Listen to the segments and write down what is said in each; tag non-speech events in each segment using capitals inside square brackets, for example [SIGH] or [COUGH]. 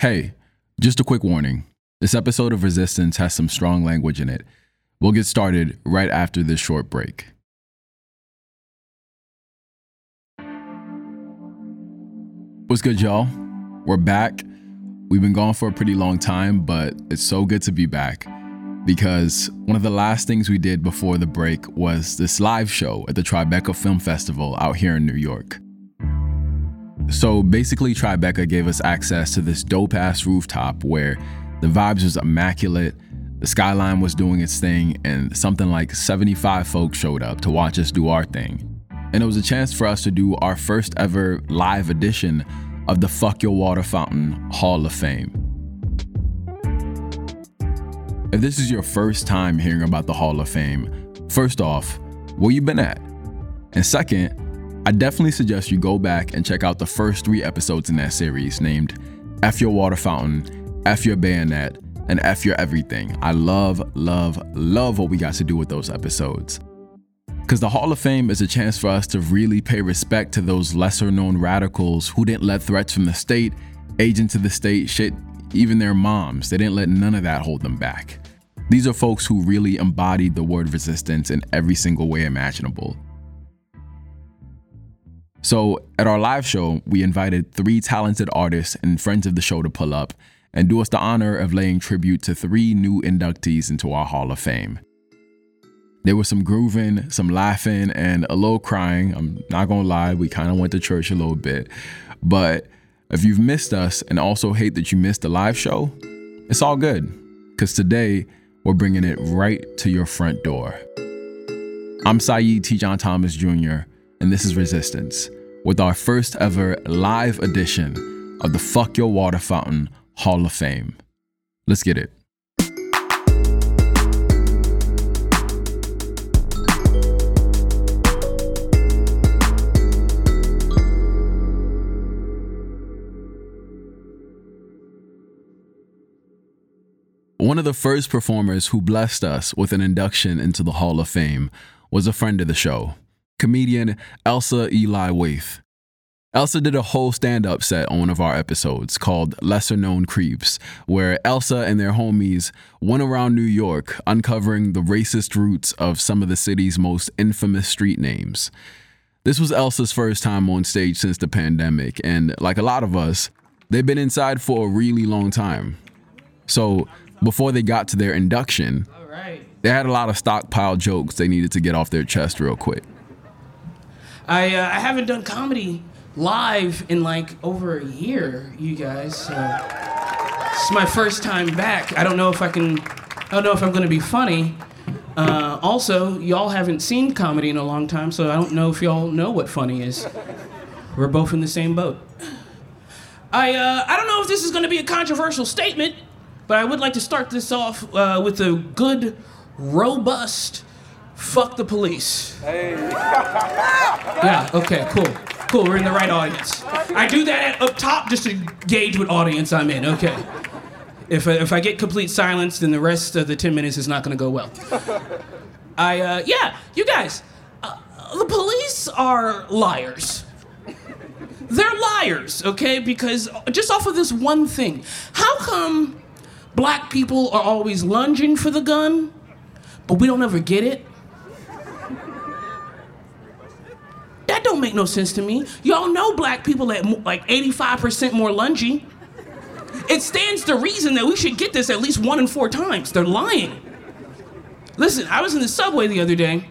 Hey, just a quick warning. This episode of Resistance has some strong language in it. We'll get started right after this short break. What's good, y'all? We're back. We've been gone for a pretty long time, but it's so good to be back because one of the last things we did before the break was this live show at the Tribeca Film Festival out here in New York. So basically, Tribeca gave us access to this dope ass rooftop where the vibes was immaculate, the skyline was doing its thing, and something like 75 folks showed up to watch us do our thing. And it was a chance for us to do our first ever live edition of the Fuck Your Water Fountain Hall of Fame. If this is your first time hearing about the Hall of Fame, first off, where you been at? And second, I definitely suggest you go back and check out the first three episodes in that series named F Your Water Fountain, F Your Bayonet, and F Your Everything. I love, love, love what we got to do with those episodes. Because the Hall of Fame is a chance for us to really pay respect to those lesser known radicals who didn't let threats from the state, agents of the state, shit, even their moms, they didn't let none of that hold them back. These are folks who really embodied the word resistance in every single way imaginable. So, at our live show, we invited three talented artists and friends of the show to pull up and do us the honor of laying tribute to three new inductees into our Hall of Fame. There was some grooving, some laughing, and a little crying. I'm not gonna lie, we kind of went to church a little bit. But if you've missed us and also hate that you missed the live show, it's all good, because today we're bringing it right to your front door. I'm Saidu Tejan-Thomas Jr., and this is Resistance, with our first ever live edition of the Fuck Your Water Fountain Hall of Fame. Let's get it. One of the first performers who blessed us with an induction into the Hall of Fame was a friend of the show, comedian Elsa Eli Waithe. Elsa did a whole stand up set on one of our episodes called Lesser Known Creeps, where Elsa and their homies went around New York uncovering the racist roots of some of the city's most infamous street names. This was Elsa's first time on stage since the pandemic, and like a lot of us, they've been inside for a really long time. So, before they got to their induction, they had a lot of stockpile jokes they needed to get off their chest real quick. I uh, I haven't done comedy live in like over a year, you guys. So it's my first time back. I don't know if I can. I don't know if I'm gonna be funny. Uh, also, y'all haven't seen comedy in a long time, so I don't know if y'all know what funny is. We're both in the same boat. I uh, I don't know if this is gonna be a controversial statement, but I would like to start this off uh, with a good, robust fuck the police. Hey. [LAUGHS] Yeah, okay, cool. Cool, we're in the right audience. I do that up top just to gauge what audience I'm in, okay. If I, if I get complete silence, then the rest of the 10 minutes is not gonna go well. [LAUGHS] I, uh, yeah, you guys, uh, the police are liars. They're liars, okay? Because just off of this one thing, how come black people are always lunging for the gun, but we don't ever get it? That don't make no sense to me. Y'all know black people at like 85% more lungy. It stands to reason that we should get this at least one in four times. They're lying. Listen, I was in the subway the other day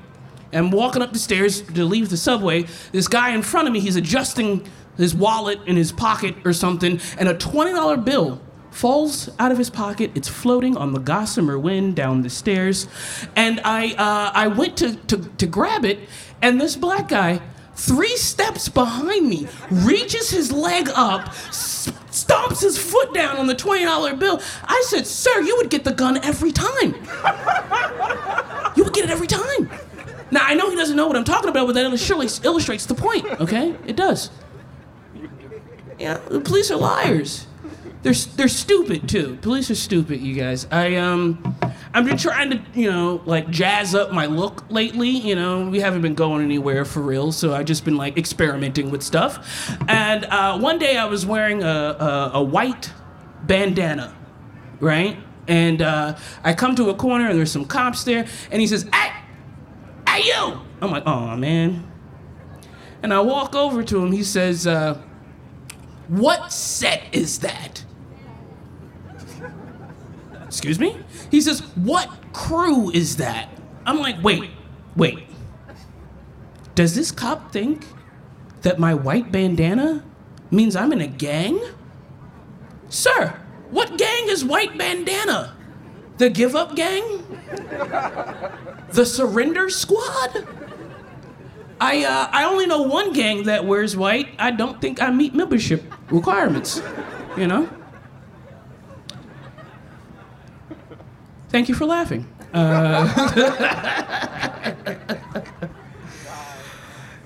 and walking up the stairs to leave the subway. This guy in front of me, he's adjusting his wallet in his pocket or something, and a $20 bill falls out of his pocket. It's floating on the gossamer wind down the stairs. And I, uh, I went to, to, to grab it, and this black guy, three steps behind me, reaches his leg up, stomps his foot down on the $20 bill. I said, Sir, you would get the gun every time. You would get it every time. Now, I know he doesn't know what I'm talking about, but that surely illustrates the point, okay? It does. Yeah, the police are liars. They're they're stupid too. Police are stupid, you guys. I um, I've been trying to you know like jazz up my look lately. You know, we haven't been going anywhere for real, so I've just been like experimenting with stuff. And uh, one day I was wearing a a, a white bandana, right? And uh, I come to a corner and there's some cops there, and he says, "Hey, hey you!" I'm like, "Oh man." And I walk over to him. He says, uh, "What set is that?" Excuse me? He says, What crew is that? I'm like, Wait, wait. Does this cop think that my white bandana means I'm in a gang? Sir, what gang is white bandana? The Give Up Gang? The Surrender Squad? I, uh, I only know one gang that wears white. I don't think I meet membership requirements, you know? Thank you for laughing. Uh, [LAUGHS]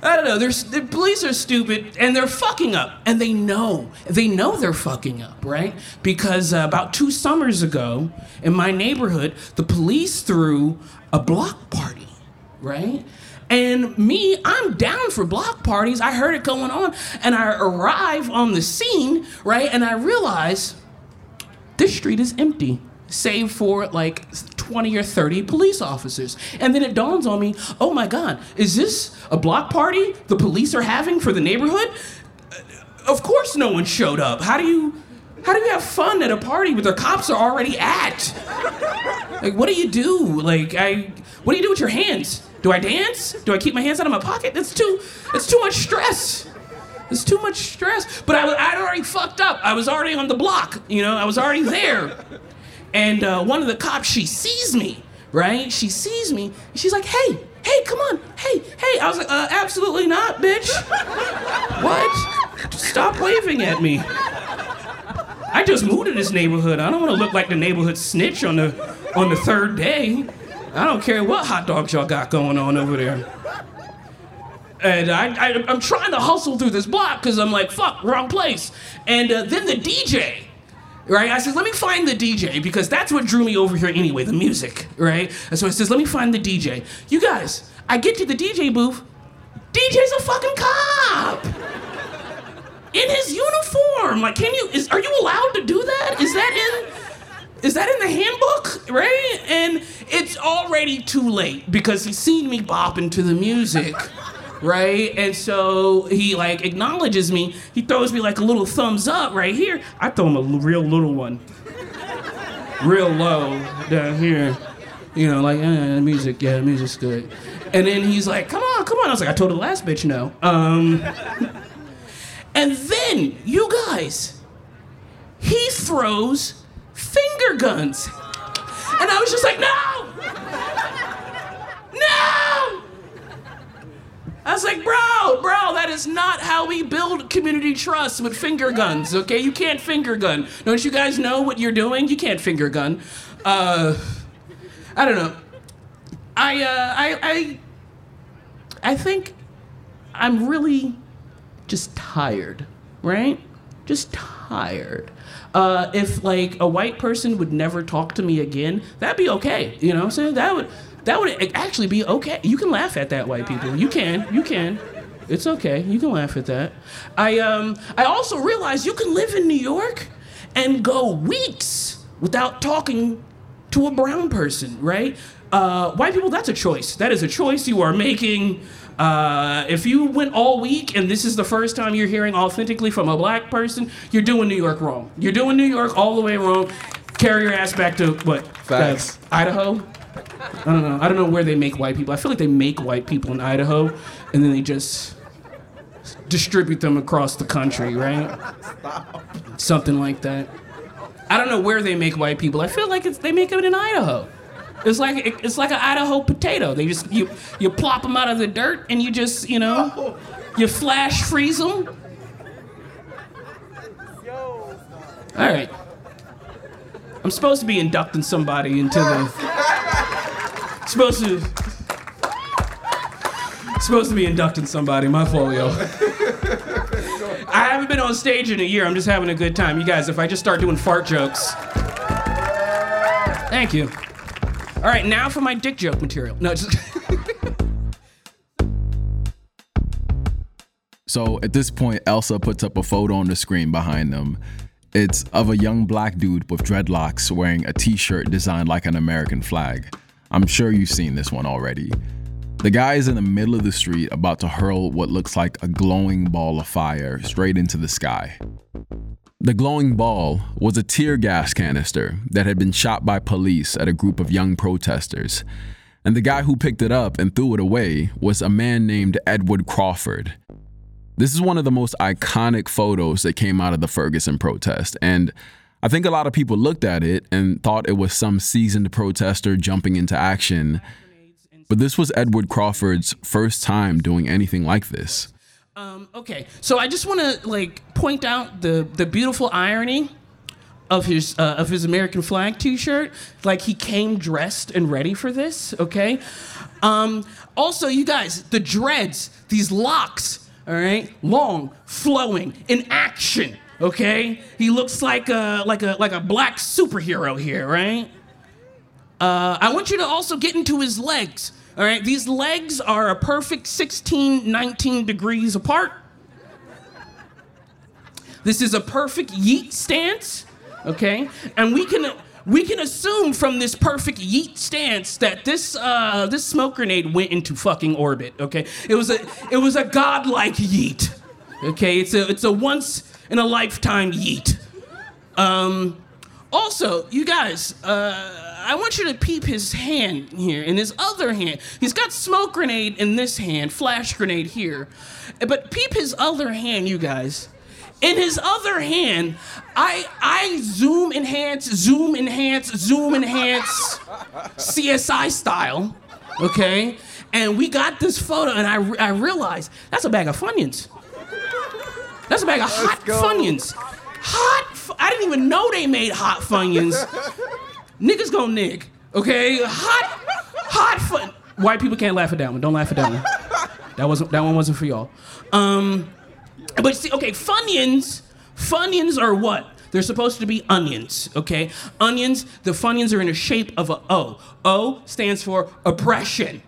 I don't know. The police are stupid and they're fucking up, and they know. They know they're fucking up, right? Because uh, about two summers ago, in my neighborhood, the police threw a block party, right? And me, I'm down for block parties. I heard it going on, and I arrive on the scene, right? And I realize this street is empty save for like 20 or 30 police officers. And then it dawns on me oh my God, is this a block party the police are having for the neighborhood? Of course, no one showed up. How do you. How do you have fun at a party where the cops are already at? Like, what do you do? Like, I, what do you do with your hands? Do I dance? Do I keep my hands out of my pocket? That's too, it's too much stress. It's too much stress. But I, I'd already fucked up. I was already on the block. You know, I was already there. And uh, one of the cops, she sees me, right? She sees me. she's like, hey, hey, come on. Hey, hey. I was like, uh, absolutely not, bitch. [LAUGHS] what? Stop waving at me. I just moved to this neighborhood. I don't want to look like the neighborhood snitch on the on the third day. I don't care what hot dogs y'all got going on over there. And I, I, am trying to hustle through this block because I'm like, fuck, wrong place. And uh, then the DJ, right? I said, let me find the DJ because that's what drew me over here anyway, the music, right? And so I says, let me find the DJ. You guys, I get to the DJ booth. DJ's a fucking cop in his uniform. Like, can you? Is are you allowed to do that? Is that in? Is that in the handbook, right? And it's already too late because he's seen me bopping to the music right? And so he like acknowledges me. He throws me like a little thumbs up right here. I throw him a real little one, real low down here. You know, like eh, music, yeah, music's good. And then he's like, "Come on, come on." I was like, "I told the last bitch no." Um, [LAUGHS] and then you guys, he throws finger guns, and I was just like, "No, no!" I was like, bro, bro, that not how we build community trust with finger guns, okay? You can't finger gun. Don't you guys know what you're doing? You can't finger gun. Uh, I don't know. I, uh, I, I, I think I'm really just tired, right? Just tired. Uh, if like a white person would never talk to me again, that'd be okay. You know what I'm saying? That would that would actually be okay. You can laugh at that, white people. You can. You can. It's okay. You can laugh at that. I um I also realized you can live in New York and go weeks without talking to a brown person, right? Uh, white people, that's a choice. That is a choice you are making. Uh, if you went all week and this is the first time you're hearing authentically from a black person, you're doing New York wrong. You're doing New York all the way wrong. Carry your ass back to what? Facts. Uh, Idaho? I don't know. I don't know where they make white people. I feel like they make white people in Idaho, and then they just distribute them across the country, right? Something like that. I don't know where they make white people. I feel like it's, they make it in Idaho. It's like it's like an Idaho potato. They just you you plop them out of the dirt and you just you know you flash freeze them. All right. I'm supposed to be inducting somebody into the. Supposed to. Supposed to be inducting somebody. My yo. I haven't been on stage in a year. I'm just having a good time. You guys, if I just start doing fart jokes. Thank you. All right, now for my dick joke material. No, just. [LAUGHS] so at this point, Elsa puts up a photo on the screen behind them It's of a young black dude with dreadlocks wearing a t shirt designed like an American flag. I'm sure you've seen this one already. The guy is in the middle of the street about to hurl what looks like a glowing ball of fire straight into the sky. The glowing ball was a tear gas canister that had been shot by police at a group of young protesters. And the guy who picked it up and threw it away was a man named Edward Crawford. This is one of the most iconic photos that came out of the Ferguson protest, and I think a lot of people looked at it and thought it was some seasoned protester jumping into action but this was Edward Crawford's first time doing anything like this. Um, okay, so I just want to like point out the the beautiful irony of his uh, of his American flag T-shirt. Like he came dressed and ready for this. Okay. Um, also, you guys, the dreads, these locks, all right, long, flowing, in action. Okay, he looks like a like a like a black superhero here, right? Uh, I want you to also get into his legs. All right, these legs are a perfect 16, 19 degrees apart. This is a perfect yeet stance, okay? And we can we can assume from this perfect yeet stance that this uh, this smoke grenade went into fucking orbit. Okay, it was a it was a godlike yeet. Okay, it's a it's a once in a lifetime yeet. Um, also, you guys, uh, I want you to peep his hand here. In his other hand, he's got smoke grenade in this hand, flash grenade here. But peep his other hand, you guys. In his other hand, I I zoom enhance, zoom enhance, zoom enhance, [LAUGHS] CSI style. Okay, and we got this photo, and I I realized that's a bag of Funyuns. That's a bag of Let's hot go. Funyuns. Hot. I didn't even know they made hot Funyuns [LAUGHS] niggas gonna nig. Okay, hot, hot fun. White people can't laugh at that one. Don't laugh at that one. That wasn't that one wasn't for y'all. Um, but see, okay, funyuns. Funyuns are what? They're supposed to be onions, okay? Onions, the funyuns are in the shape of a O. O stands for oppression.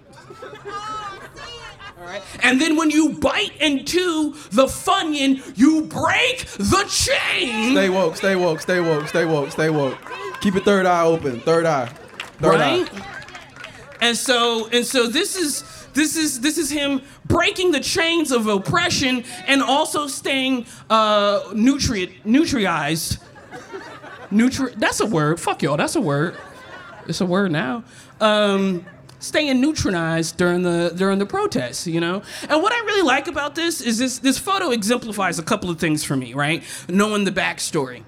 And then when you bite into the funyun, you break the chain. Stay woke, stay woke, stay woke, stay woke, stay woke. Keep your third eye open. Third eye. Third right? eye. And so and so this is this is this is him breaking the chains of oppression and also staying uh, nutrient nutriized. Nutri that's a word. Fuck y'all. That's a word. It's a word now. Um, staying neutralized during the during the protests, you know. And what I really like about this is this this photo exemplifies a couple of things for me, right? Knowing the backstory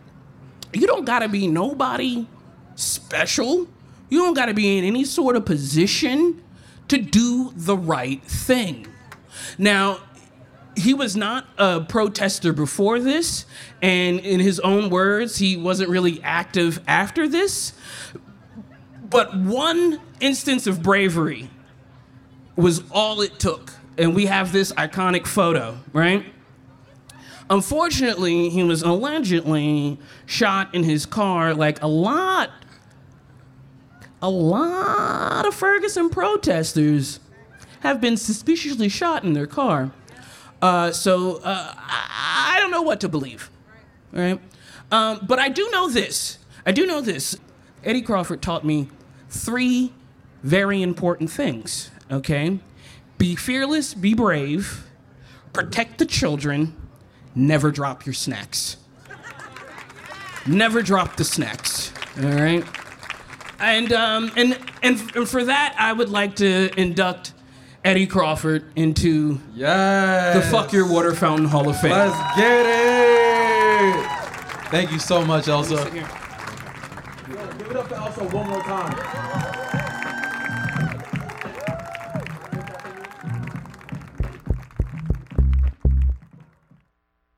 you don't gotta be nobody special. You don't gotta be in any sort of position to do the right thing. Now, he was not a protester before this, and in his own words, he wasn't really active after this. But one instance of bravery was all it took. And we have this iconic photo, right? Unfortunately, he was allegedly shot in his car like a lot, a lot of Ferguson protesters have been suspiciously shot in their car. Uh, so uh, I, don't know what to believe, right? Um, but I do know this. I do know this. Eddie Crawford taught me three very important things. Okay, be fearless, be brave, protect the children, never drop your snacks. never drop the snacks. All right. And um, and and for that, I would like to induct Eddie Crawford into yes. the Fuck Your Water Fountain Hall of Fame. Let's get it. Thank you so much, Elsa. Give it up to Elsa one more time.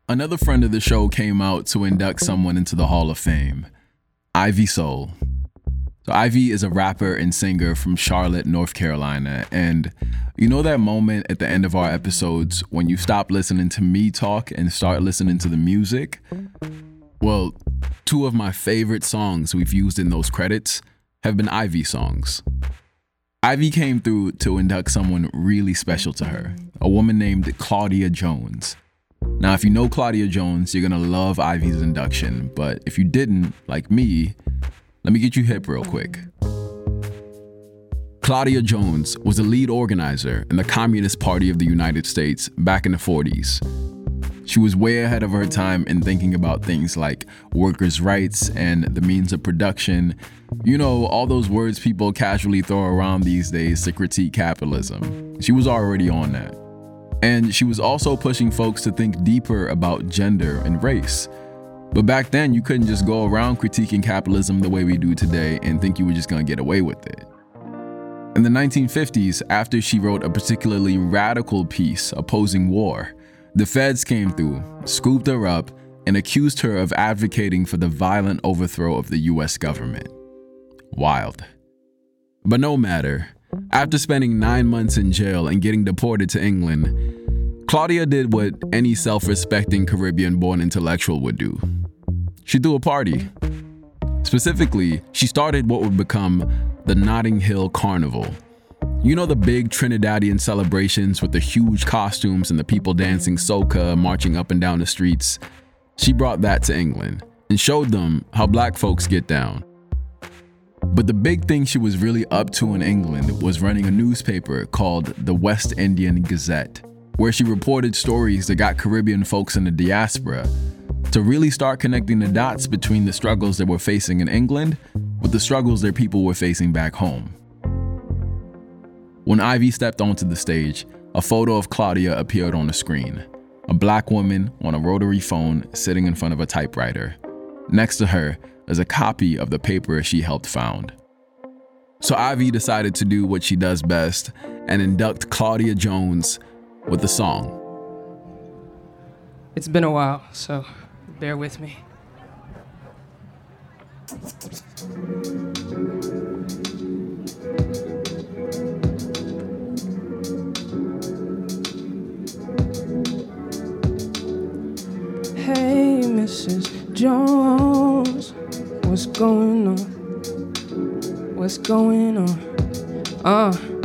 Another friend of the show came out to induct someone into the Hall of Fame, Ivy Sole. So Ivy is a rapper and singer from Charlotte, North Carolina, and you know that moment at the end of our episodes when you stop listening to me talk and start listening to the music? Well, two of my favorite songs we've used in those credits have been Ivy songs. Ivy came through to induct someone really special to her, a woman named Claudia Jones. Now, if you know Claudia Jones, you're gonna love Ivy's induction, but if you didn't, like me, let me get you hip real quick. Claudia Jones was a lead organizer in the Communist Party of the United States back in the 40s. She was way ahead of her time in thinking about things like workers' rights and the means of production. You know, all those words people casually throw around these days to critique capitalism. She was already on that. And she was also pushing folks to think deeper about gender and race. But back then, you couldn't just go around critiquing capitalism the way we do today and think you were just gonna get away with it. In the 1950s, after she wrote a particularly radical piece opposing war, the feds came through, scooped her up, and accused her of advocating for the violent overthrow of the US government. Wild. But no matter. After spending nine months in jail and getting deported to England, Claudia did what any self respecting Caribbean born intellectual would do she threw a party. Specifically, she started what would become the Notting Hill Carnival. You know the big Trinidadian celebrations with the huge costumes and the people dancing soca, marching up and down the streets? She brought that to England and showed them how black folks get down. But the big thing she was really up to in England was running a newspaper called the West Indian Gazette, where she reported stories that got Caribbean folks in the diaspora to really start connecting the dots between the struggles they were facing in England with the struggles their people were facing back home. When Ivy stepped onto the stage, a photo of Claudia appeared on the screen. A black woman on a rotary phone sitting in front of a typewriter. Next to her is a copy of the paper she helped found. So Ivy decided to do what she does best and induct Claudia Jones with a song. It's been a while, so bear with me. Hey, Mrs. Jones, what's going on? What's going on? Uh.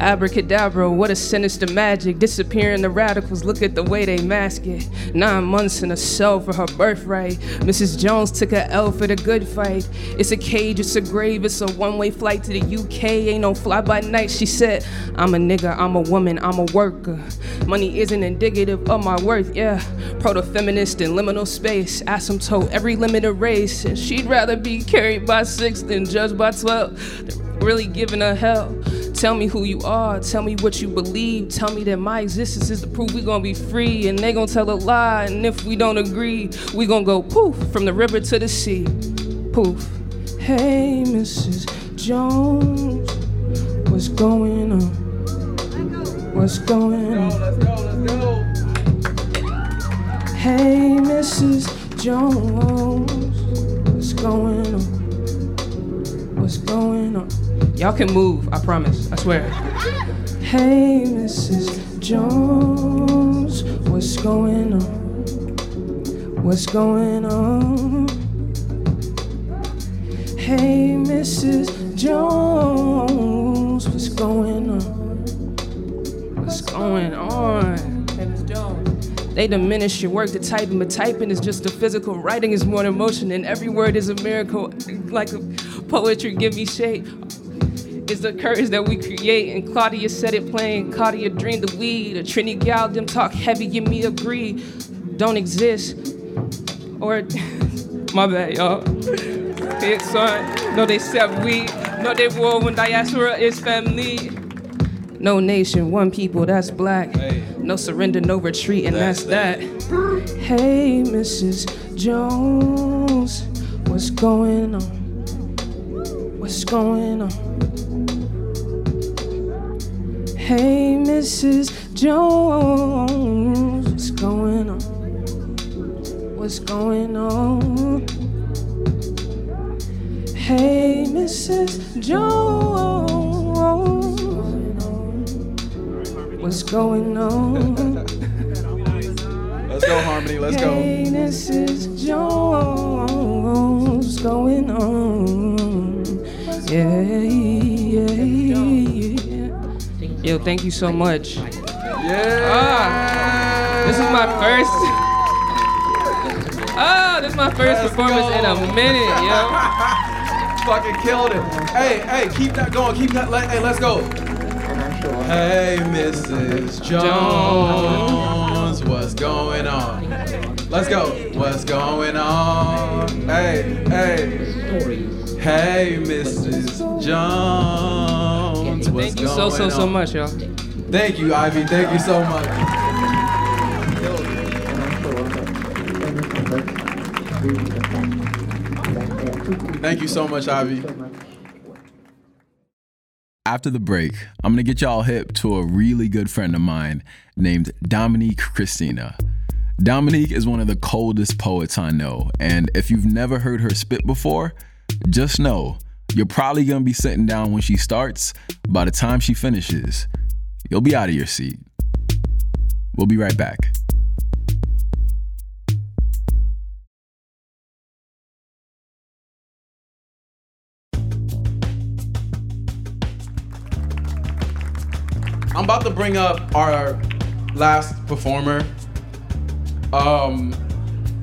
Abracadabra, what a sinister magic. Disappearing the radicals, look at the way they mask it. Nine months in a cell for her birthright. Mrs. Jones took a L for the good fight. It's a cage, it's a grave, it's a one way flight to the UK. Ain't no fly by night. She said, I'm a nigga, I'm a woman, I'm a worker. Money isn't indicative of my worth, yeah. Proto feminist in liminal space. Asymptote, every limit of race. And she'd rather be carried by six than judged by 12. really giving her hell. Tell me who you are, tell me what you believe, tell me that my existence is the proof we gonna be free, and they gonna tell a lie, and if we don't agree, we gonna go poof from the river to the sea. Poof. Hey, Mrs. Jones, what's going on? What's going on? Hey, Mrs. Jones, what's going on? What's going on? Y'all can move, I promise, I swear. Hey, Mrs. Jones, what's going on? What's going on? Hey, Mrs. Jones, what's going on? What's going on? Hey, Miss Jones. They diminish your work to typing, but typing is just a physical. Writing is more emotion, and every word is a miracle. Like poetry, give me shape is the courage that we create. And Claudia said it plain. Claudia dreamed the weed. A Trini gal, them talk heavy, give me agree. Don't exist. Or, [LAUGHS] my bad, y'all. It's son. No, they said we. No, they war when diaspora is family. No nation, one people, that's black. Hey. No surrender, no retreat, and That's that's, that. Hey, Mrs. Jones, what's going on? What's going on? Hey, Mrs. Jones, what's going on? What's going on? Hey, Mrs. Jones, what's going on? [LAUGHS] Let's go, Harmony. Let's go. Hey, Mrs. Jones, what's going on? Yeah, yeah, yeah. Yo, thank you so much. Yeah. Ah. This is my first. Oh, [LAUGHS] this is my 1st Let's performance go. in a minute, yo. [LAUGHS] Fucking killed it. Hey, hey, keep that going. Keep that. Let, hey, let's go. Hey, Mrs. Jones, what's going on? Let's go. What's going on? Hey, hey. Hey, Mrs. Jones, what's Thank you so, going so, so much, y'all. Thank you, Ivy. Thank you so much. Thank you so much, Ivy. After the break, I'm gonna get y'all hip to a really good friend of mine named Dominique Christina. Dominique is one of the coldest poets I know, and if you've never heard her spit before, just know you're probably gonna be sitting down when she starts. By the time she finishes, you'll be out of your seat. We'll be right back. I'm about to bring up our last performer. Um,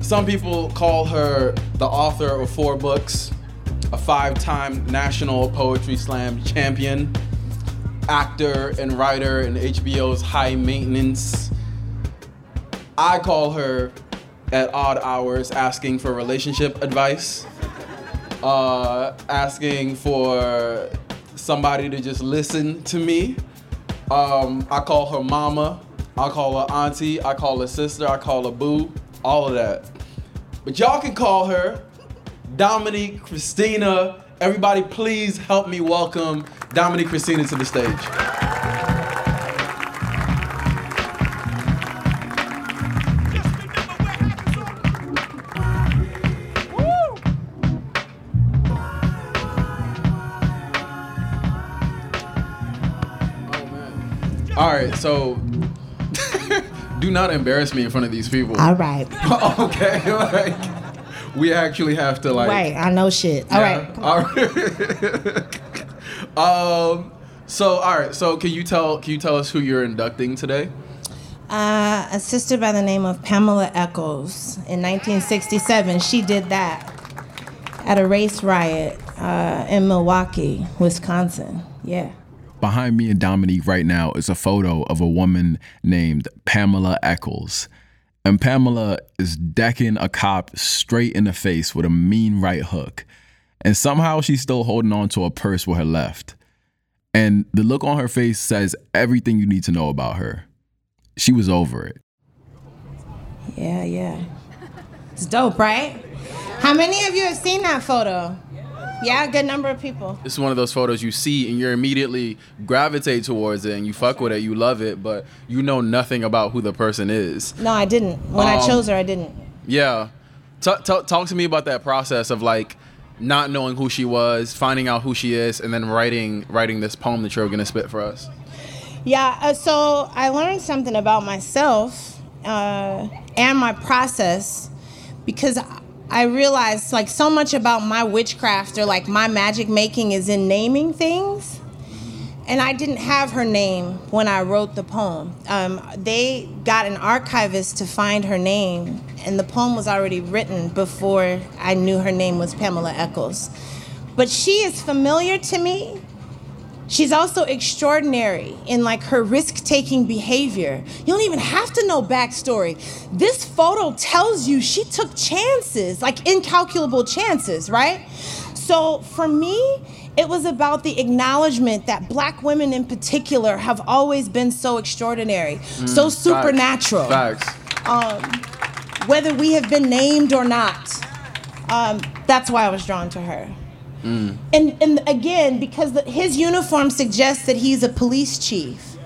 some people call her the author of four books, a five-time National Poetry Slam champion, actor and writer in HBO's High Maintenance. I call her at odd hours asking for relationship advice, uh, asking for somebody to just listen to me. Um, I call her mama. I call her auntie. I call her sister. I call her boo. All of that. But y'all can call her Dominique Christina. Everybody, please help me welcome Dominique Christina to the stage. All right, so [LAUGHS] do not embarrass me in front of these people. All right. [LAUGHS] okay, like we actually have to like. Right. I know shit. All right. Yeah, [LAUGHS] All right. [LAUGHS] um. So all right. So can you tell can you tell us who you're inducting today? Uh, a sister by the name of Pamela Eccles in 1967. She did that at a race riot uh, in Milwaukee, Wisconsin. Yeah. Behind me and Dominique right now is a photo of a woman named Pamela Eccles. And Pamela is decking a cop straight in the face with a mean right hook. And somehow she's still holding on to a purse with her left. And the look on her face says everything you need to know about her. She was over it. Yeah, yeah. It's dope, right? How many of you have seen that photo? Yeah, a good number of people. It's one of those photos you see and you immediately gravitate towards it and you fuck with it, you love it, but you know nothing about who the person is. No, I didn't. When I Um, chose her, I didn't. Yeah. T- t- talk to me about that process of like not knowing who she was, finding out who she is, and then writing writing this poem that you're gonna spit for us. Yeah, uh, so I learned something about myself uh, and my process because I realized like so much about my witchcraft or like my magic making is in naming things. And I didn't have her name when I wrote the poem. Um, they got an archivist to find her name, and the poem was already written before I knew her name was Pamela Eccles. But she is familiar to me She's also extraordinary in like her risk-taking behavior. You don't even have to know backstory. This photo tells you she took chances, like incalculable chances, right? So for me, it was about the acknowledgement that black women in particular have always been so extraordinary, so supernatural Facts. whether we have been named or not. Um, that's why I was drawn to her. Mm. And, and again, because the, his uniform suggests that he's a police chief.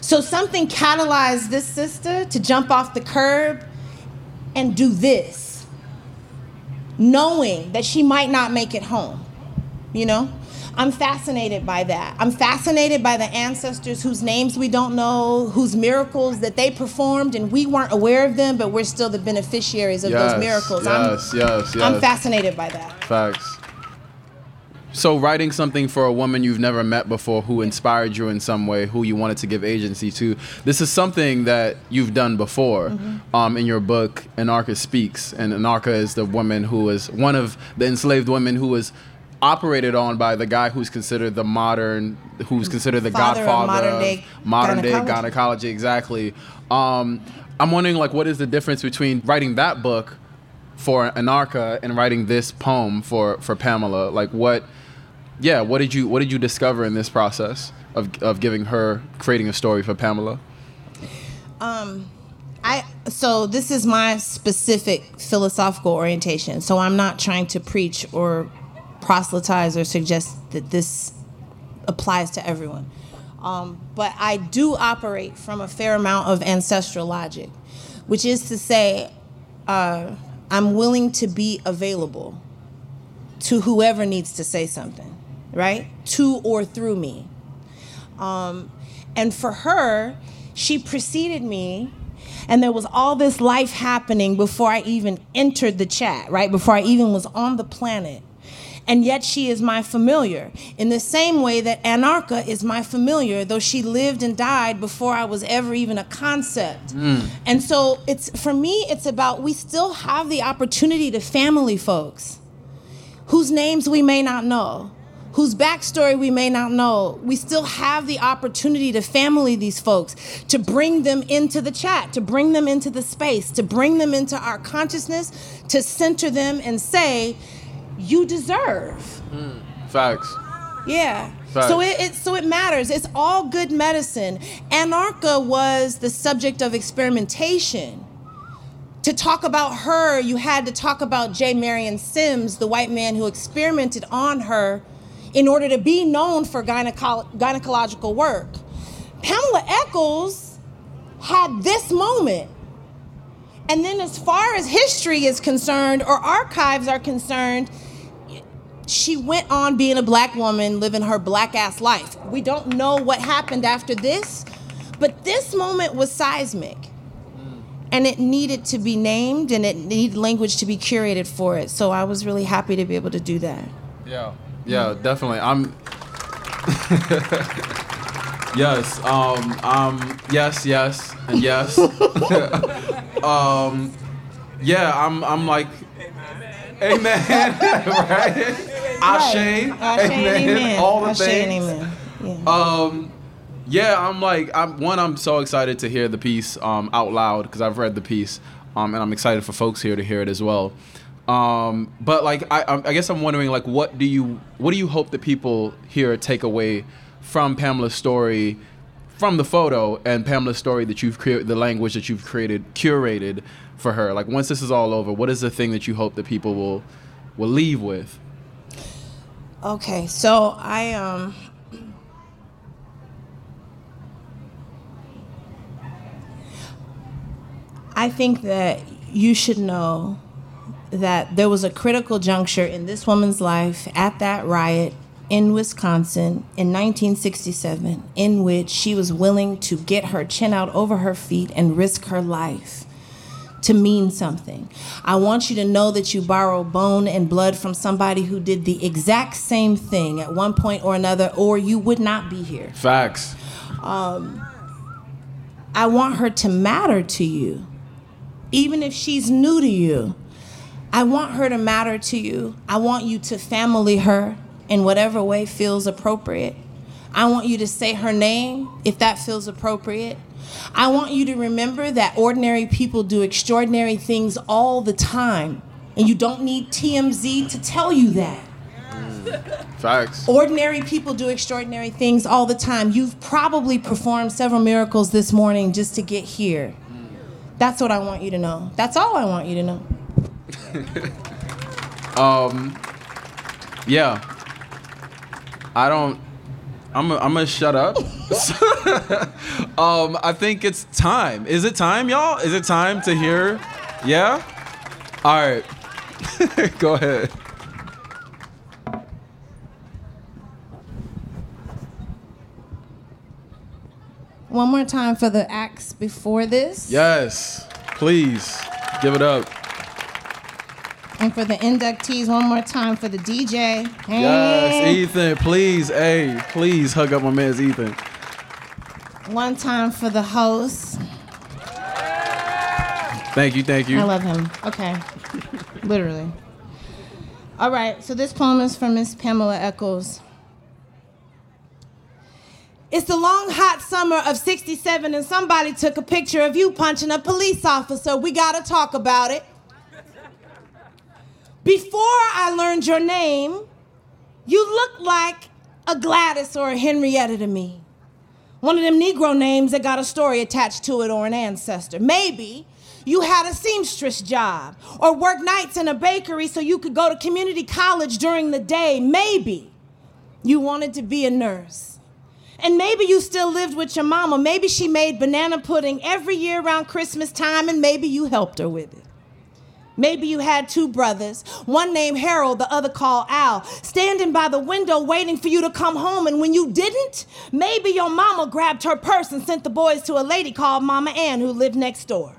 So something catalyzed this sister to jump off the curb and do this, knowing that she might not make it home. You know? I'm fascinated by that. I'm fascinated by the ancestors whose names we don't know, whose miracles that they performed and we weren't aware of them, but we're still the beneficiaries of Yes, those miracles. yes, I'm, yes, I'm fascinated by that. Facts. So writing something for a woman you've never met before who inspired you in some way who you wanted to give agency to this is something that you've done before um, in your book anarcha speaks and anarcha is the woman who is one of the enslaved women who was operated on by the guy who's considered the modern who's considered the Father of godfather modern of day modern day gynecology. gynecology exactly um, i'm wondering like what is the difference between writing that book for Anarcha and writing this poem for for Pamela? Like what? Yeah, what did you what did you discover in this process of of giving her creating a story for Pamela? I so this is my specific philosophical orientation. So I'm not trying to preach or proselytize or suggest that this applies to everyone. Um, but I do operate from a fair amount of ancestral logic, which is to say, uh, I'm willing to be available to whoever needs to say something, right? To or through me. Um, and for her, she preceded me, and there was all this life happening before I even entered the chat, right? Before I even was on the planet. And yet she is my familiar in the same way that Anarcha is my familiar, though she lived and died before I was ever even a concept. And so it's for me, it's about we still have the opportunity to family folks whose names we may not know, whose backstory we may not know, we still have the opportunity to family these folks, to bring them into the chat, to bring them into the space, to bring them into our consciousness, to center them and say, you deserve. Hmm. Facts. Yeah. Facts. So it, it so it matters. It's all good medicine. Anarcha was the subject of experimentation. To talk about her, you had to talk about J. Marion Sims, the white man who experimented on her in order to be known for gyneco- gynecological work. Pamela Eccles had this moment. And then, as far as history is concerned or archives are concerned, she went on being a black woman, living her black ass life. We don't know what happened after this, but this moment was seismic. And it needed to be named and it needed language to be curated for it. So I was really happy to be able to do that. Yeah. Yeah, definitely. I'm. [LAUGHS] yes. Um. Um. Yes. Yes. And yes. [LAUGHS] [LAUGHS] um. Yeah. I'm. I'm like. Amen. right. Ashe. And amen. All the Ashe things. amen. Yeah. Um, yeah, I'm like, I'm one. I'm so excited to hear the piece um, out loud because I've read the piece, um, and I'm excited for folks here to hear it as well. Um, but like, I, I guess I'm wondering, like, what do you, what do you hope that people here take away from Pamela's story, from the photo and Pamela's story that you've created, the language that you've created, curated for her? Like, once this is all over, what is the thing that you hope that people will, will leave with? Okay, so I um I think that you should know that there was a critical juncture in this woman's life at that riot in Wisconsin in 1967 in which she was willing to get her chin out over her feet and risk her life to mean something. I want you to know that you borrow bone and blood from somebody who did the exact same thing at one point or another, or you would not be here. Facts. Um, I want her to matter to you, even if she's new to you. I want her to matter to you. I want you to family her in whatever way feels appropriate. I want you to say her name if that feels appropriate. I want you to remember that ordinary people do extraordinary things all the time, and you don't need TMZ to tell you that. Mm. Facts. Ordinary people do extraordinary things all the time. You've probably performed several miracles this morning just to get here. Mm. That's what I want you to know. That's all I want you to know. [LAUGHS] Yeah. I don't. I'm. I'm gonna shut up. [LAUGHS] um. I think it's time. Is it time, y'all? Is it time to hear? Yeah. All right. [LAUGHS] Go ahead. One more time for the acts before this. Yes. Please give it up. And for the inductees, one more time for the DJ. Yes, Ethan, please, hey, please hug up my man's Ethan. One time for the host. Thank you, thank you. I love him. Okay. Literally. All right, so this poem is from Miss Pamela Eccles. It's the long hot summer of 67 and somebody took a picture of you punching a police officer. We got to talk about it. Before I learned your name, you looked like a Gladys or a Henrietta to me. One of them Negro names that got a story attached to it or an ancestor. Maybe you had a seamstress job or worked nights in a bakery so you could go to community college during the day. Maybe you wanted to be a nurse. And maybe you still lived with your mama. Maybe she made banana pudding every year around Christmas time and maybe you helped her with it. Maybe you had two brothers, one named Harold, the other called Al, standing by the window waiting for you to come home. And when you didn't, maybe your mama grabbed her purse and sent the boys to a lady called Mama Ann who lived next door.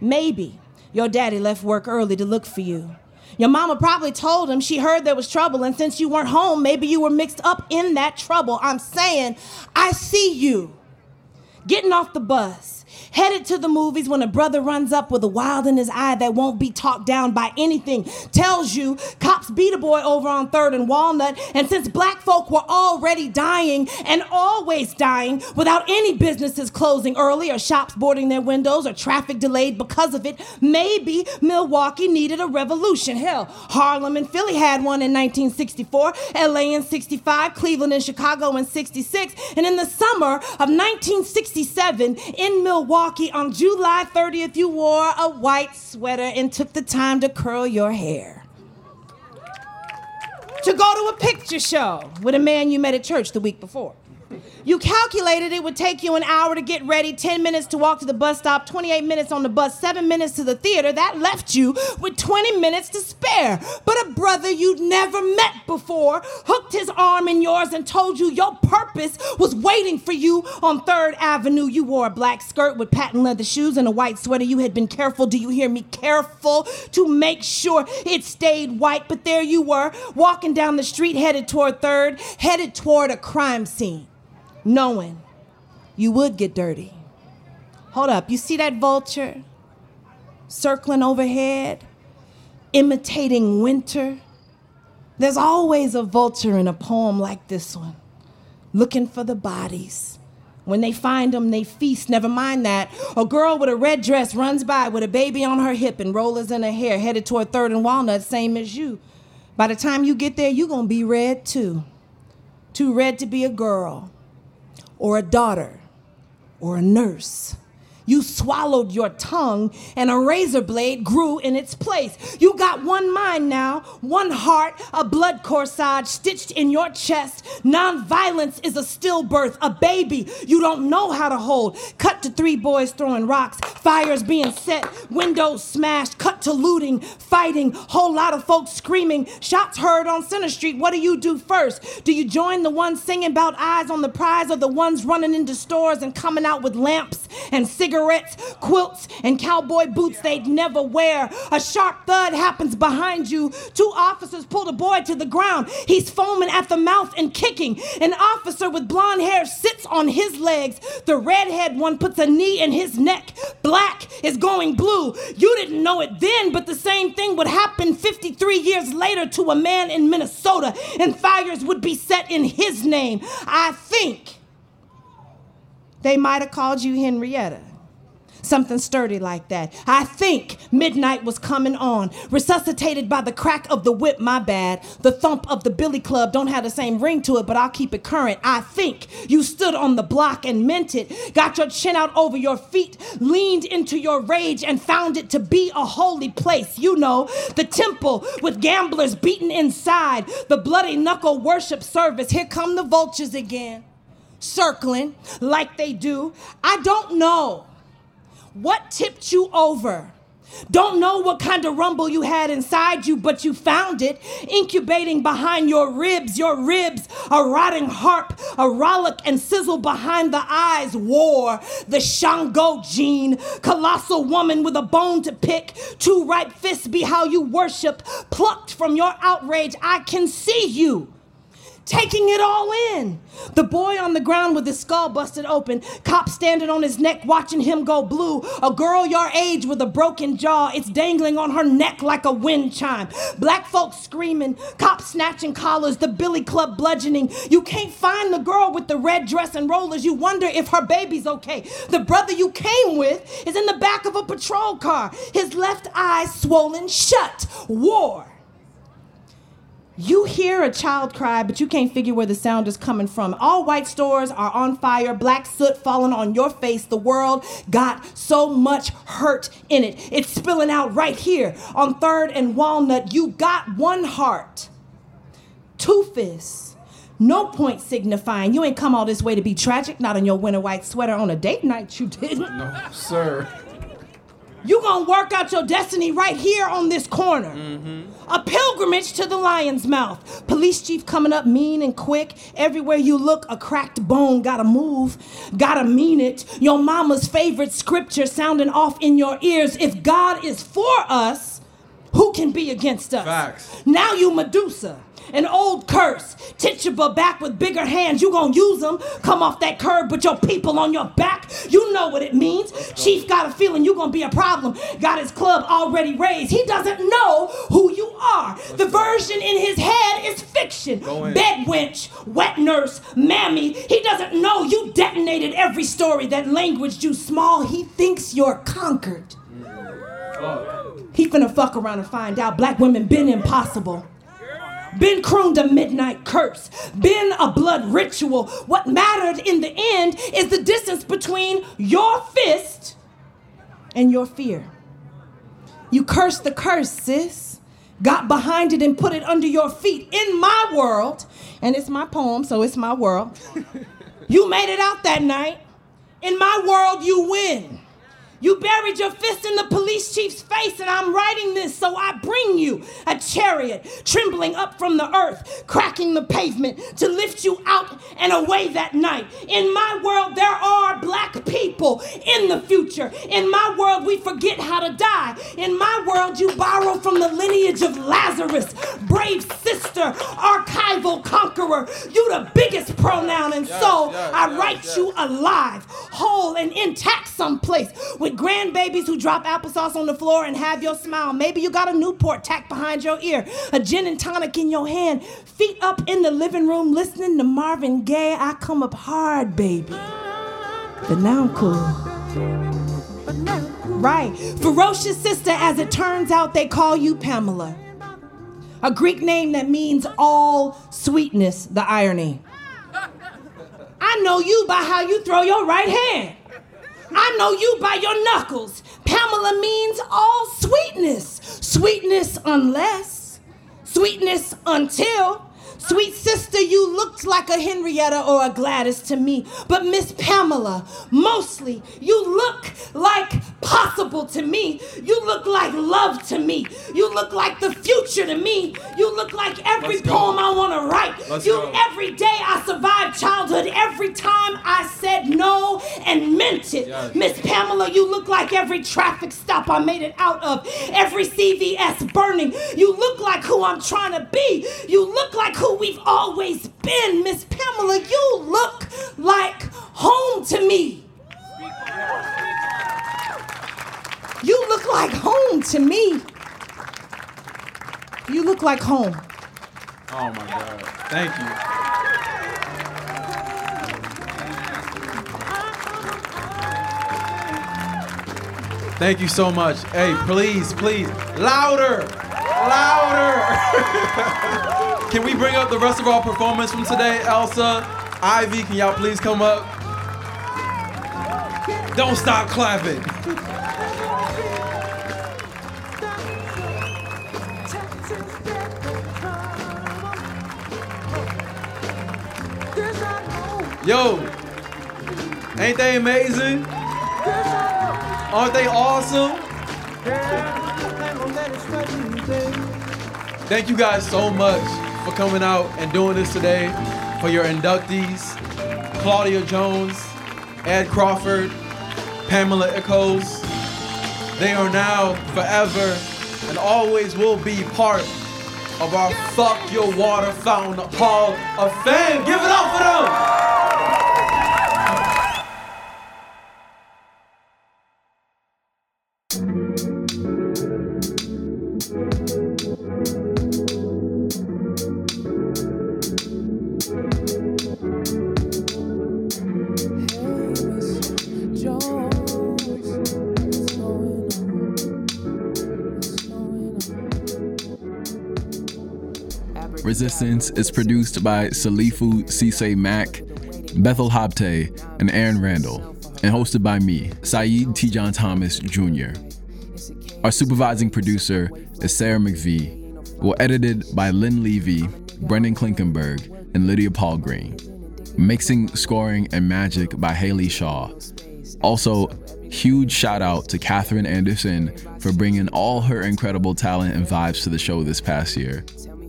Maybe your daddy left work early to look for you. Your mama probably told him she heard there was trouble, and since you weren't home, maybe you were mixed up in that trouble. I'm saying, I see you getting off the bus, headed to the movies when a brother runs up with a wild in his eye that won't be talked down by anything, tells you cops beat a boy over on 3rd and Walnut, and since black folk were already dying and always dying without any businesses closing early or shops boarding their windows or traffic delayed because of it, maybe Milwaukee needed a revolution. Hell, Harlem and Philly had one in 1964, LA in 65, Cleveland and Chicago in 66, and in the summer of 1967 in Milwaukee on July 30th, you wore a white sweater and took the time to curl your hair. To go to a picture show with a man you met at church the week before. You calculated it would take you an hour to get ready, 10 minutes to walk to the bus stop, 28 minutes on the bus, 7 minutes to the theater. That left you with 20 minutes to spare. But a brother you'd never met before hooked his arm in yours and told you your purpose was waiting for you on 3rd Avenue. You wore a black skirt with patent leather shoes and a white sweater. You had been careful, do you hear me? Careful to make sure it stayed white. But there you were, walking down the street headed toward 3rd, headed toward a crime scene knowing you would get dirty. Hold up, you see that vulture circling overhead, imitating winter? There's always a vulture in a poem like this one, looking for the bodies. When they find them, they feast. Never mind that. A girl with a red dress runs by with a baby on her hip and rollers in her hair, headed toward Third and Walnut, same as you. By the time you get there, you're gonna be red too. Too red to be a girl or a daughter or a nurse. You swallowed your tongue and a razor blade grew in its place. You got one mind now, one heart, a blood corsage stitched in your chest. Nonviolence is a stillbirth, a baby you don't know how to hold. Cut to three boys throwing rocks, fires being set, windows smashed, cut to looting, fighting, whole lot of folks screaming, shots heard on Center Street. What do you do first? Do you join the ones singing about eyes on the prize or the ones running into stores and coming out with lamps and cigarettes? Cigarettes, quilts, and cowboy boots they'd never wear. A sharp thud happens behind you. Two officers pull the boy to the ground. He's foaming at the mouth and kicking. An officer with blonde hair sits on his legs. The redhead one puts a knee in his neck. Black is going blue. You didn't know it then, but the same thing would happen 53 years later to a man in Minnesota, and fires would be set in his name. I think they might have called you Henrietta. Something sturdy like that. I think midnight was coming on, resuscitated by the crack of the whip, my bad. The thump of the billy club don't have the same ring to it, but I'll keep it current. I think you stood on the block and meant it, got your chin out over your feet, leaned into your rage, and found it to be a holy place. You know, the temple with gamblers beaten inside, the bloody knuckle worship service. Here come the vultures again, circling like they do. I don't know what tipped you over? Don't know what kind of rumble you had inside you, but you found it, incubating behind your ribs, your ribs, a rotting harp, a rollick and sizzle behind the eyes, war, the Shango gene, colossal woman with a bone to pick, two right fists be how you worship, plucked from your outrage. I can see you taking it all in. The boy on the ground with his skull busted open, cop standing on his neck watching him go blue. A girl your age with a broken jaw, it's dangling on her neck like a wind chime. Black folks screaming, cops snatching collars, the billy club bludgeoning. You can't find the girl with the red dress and rollers. You wonder if her baby's okay. The brother you came with is in the back of a patrol car, his left eye swollen shut. War. You hear a child cry, but you can't figure where the sound is coming from. All white stores are on fire, black soot falling on your face. The world got so much hurt in it. It's spilling out right here on 3rd and Walnut. You got one heart, two fists, no point signifying. You ain't come all this way to be tragic, not in your winter white sweater on a date night, you didn't. No, sir. You gonna work out your destiny right here on this corner. Mm-hmm. A pilgrimage to the lion's mouth. Police chief coming up mean and quick. Everywhere you look, a cracked bone. Gotta move, gotta mean it. Your mama's favorite scripture sounding off in your ears. If God is for us, who can be against us? Facts. Now you Medusa. An old curse. Tituba back with bigger hands. You gonna use them. Come off that curb with your people on your back. You know what it means. Chief got a feeling you gonna be a problem. Got his club already raised. He doesn't know who you are. the version in his head is fiction. Bed wench, wet nurse, mammy. He doesn't know you detonated every story that language you small. He thinks you're conquered. He finna fuck around and find out black women been impossible. Been crooned a midnight curse. Been a blood ritual. What mattered in the end is the distance between your fist and your fear. You cursed the curse, sis. Got behind it and put it under your feet in my world. And it's my poem, so it's my world. [LAUGHS] You made it out that night. In my world, you win. You buried your fist in the police chief's face, and I'm writing this, so I bring you a chariot trembling up from the earth, cracking the pavement to lift you out and away that night. In my world, there are black people in the future. In my world, we forget how to die. In my world, you borrow from the lineage of Lazarus, brave sister, archival conqueror. You the biggest pronoun, and so yes, I yes, write yes. you alive, whole and intact someplace with grandbabies who drop applesauce on the floor and have your smile. Maybe you got a Newport tacked behind your ear, a gin and tonic in your hand, feet up in the living room listening to Marvin Gaye. I come up hard, baby. But now I'm cool. Right. Ferocious sister, as it turns out, they call you Pamela. A Greek name that means all sweetness, the irony. I know you by how you throw your right hand. I know you by your knuckles. Pamela means all sweetness. Sweetness unless, sweetness until. Sweet sister, you looked like a Henrietta or a Gladys to me. But Miss Pamela, mostly, you look like possible to me. You look like love to me. You look like the future to me. You look like every poem I want to write. Let's you go. every day I survived childhood. Every time I said no and meant it. Yes. Miss Pamela, you look like every traffic stop I made it out of. Every CVS burning. You look like who I'm trying to be. You look like who we've always been. Miss Pamela, you look like home to me. You look like home to me. You look like home. Oh my God. Thank you. Thank you so much. Hey, please, please, louder, louder. [LAUGHS] can we bring up the rest of our performance from today? Elsa, Ivy, can y'all please come up? Don't stop clapping. Yo, ain't they amazing? Aren't they awesome? Thank you guys so much for coming out and doing this today. For your inductees, Claudia Jones, Ed Crawford, Pamela Eccles. They are now forever and always will be part of our Fuck Your Water Fountain Hall of Fame. Give it up for them! Is produced by Salifu Cisse Mack, Bethel Habte, and Aaron Randall, and hosted by me, Saidu Tejan-Thomas Jr. Our supervising producer is Sarah McVie. We're edited by Lynn Levy, Brendan Klinkenberg, and Lydia Polgreen. Mixing, scoring, and magic by Haley Shaw. Also, huge shout out to Katherine Anderson for bringing all her incredible talent and vibes to the show this past year.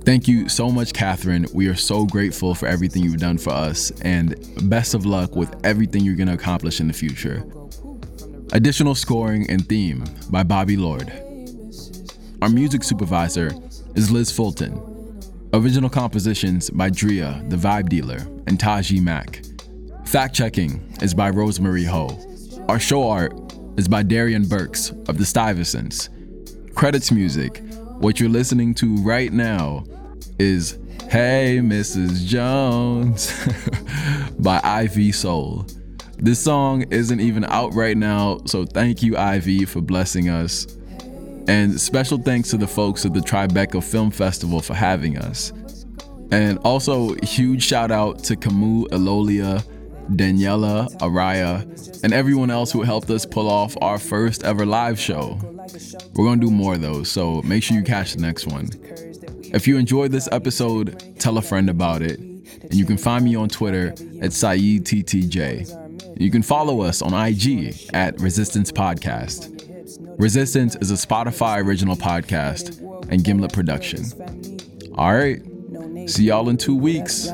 Thank you so much, Catherine. We are so grateful for everything you've done for us, and best of luck with everything you're going to accomplish in the future. Additional scoring and theme by Bobby Lord. Our music supervisor is Liz Fulton. Original compositions by Drea, the Vibe Dealer, and Taji Mack. Fact checking is by Rosemary Ho. Our show art is by Darian Burks of the Stuyvesants. Credits music, what you're listening to right now, is Hey Mrs. Jones [LAUGHS] by Ivy Sole. This song isn't even out right now, so thank you, Ivy, for blessing us. And special thanks to the folks at the Tribeca Film Festival for having us. And also, huge shout out to Camus Elolia, Daniela, Araya, and everyone else who helped us pull off our first ever live show. We're gonna do more those, so make sure you catch the next one. If you enjoyed this episode, tell a friend about it. And you can find me on Twitter at SaeedTTJ. You can follow us on IG at Resistance Podcast. Resistance is a Spotify original podcast and Gimlet production. All right, see y'all in two weeks.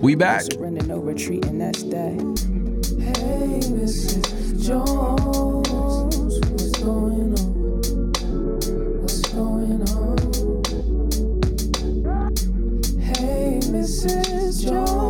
We back. Surrender, no retreating, that's that. Hey, Mrs. Jones, what's going on? What's going on? Hey, Mrs. Jones,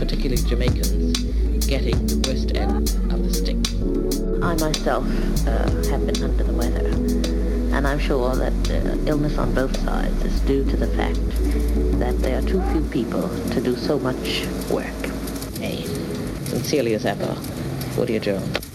particularly Jamaicans, getting the worst end of the stick. I myself uh, have been under the weather, and I'm sure that uh, illness on both sides is due to the fact that there are too few people to do so much work. A. Sincerely as ever, Woodrow Jones.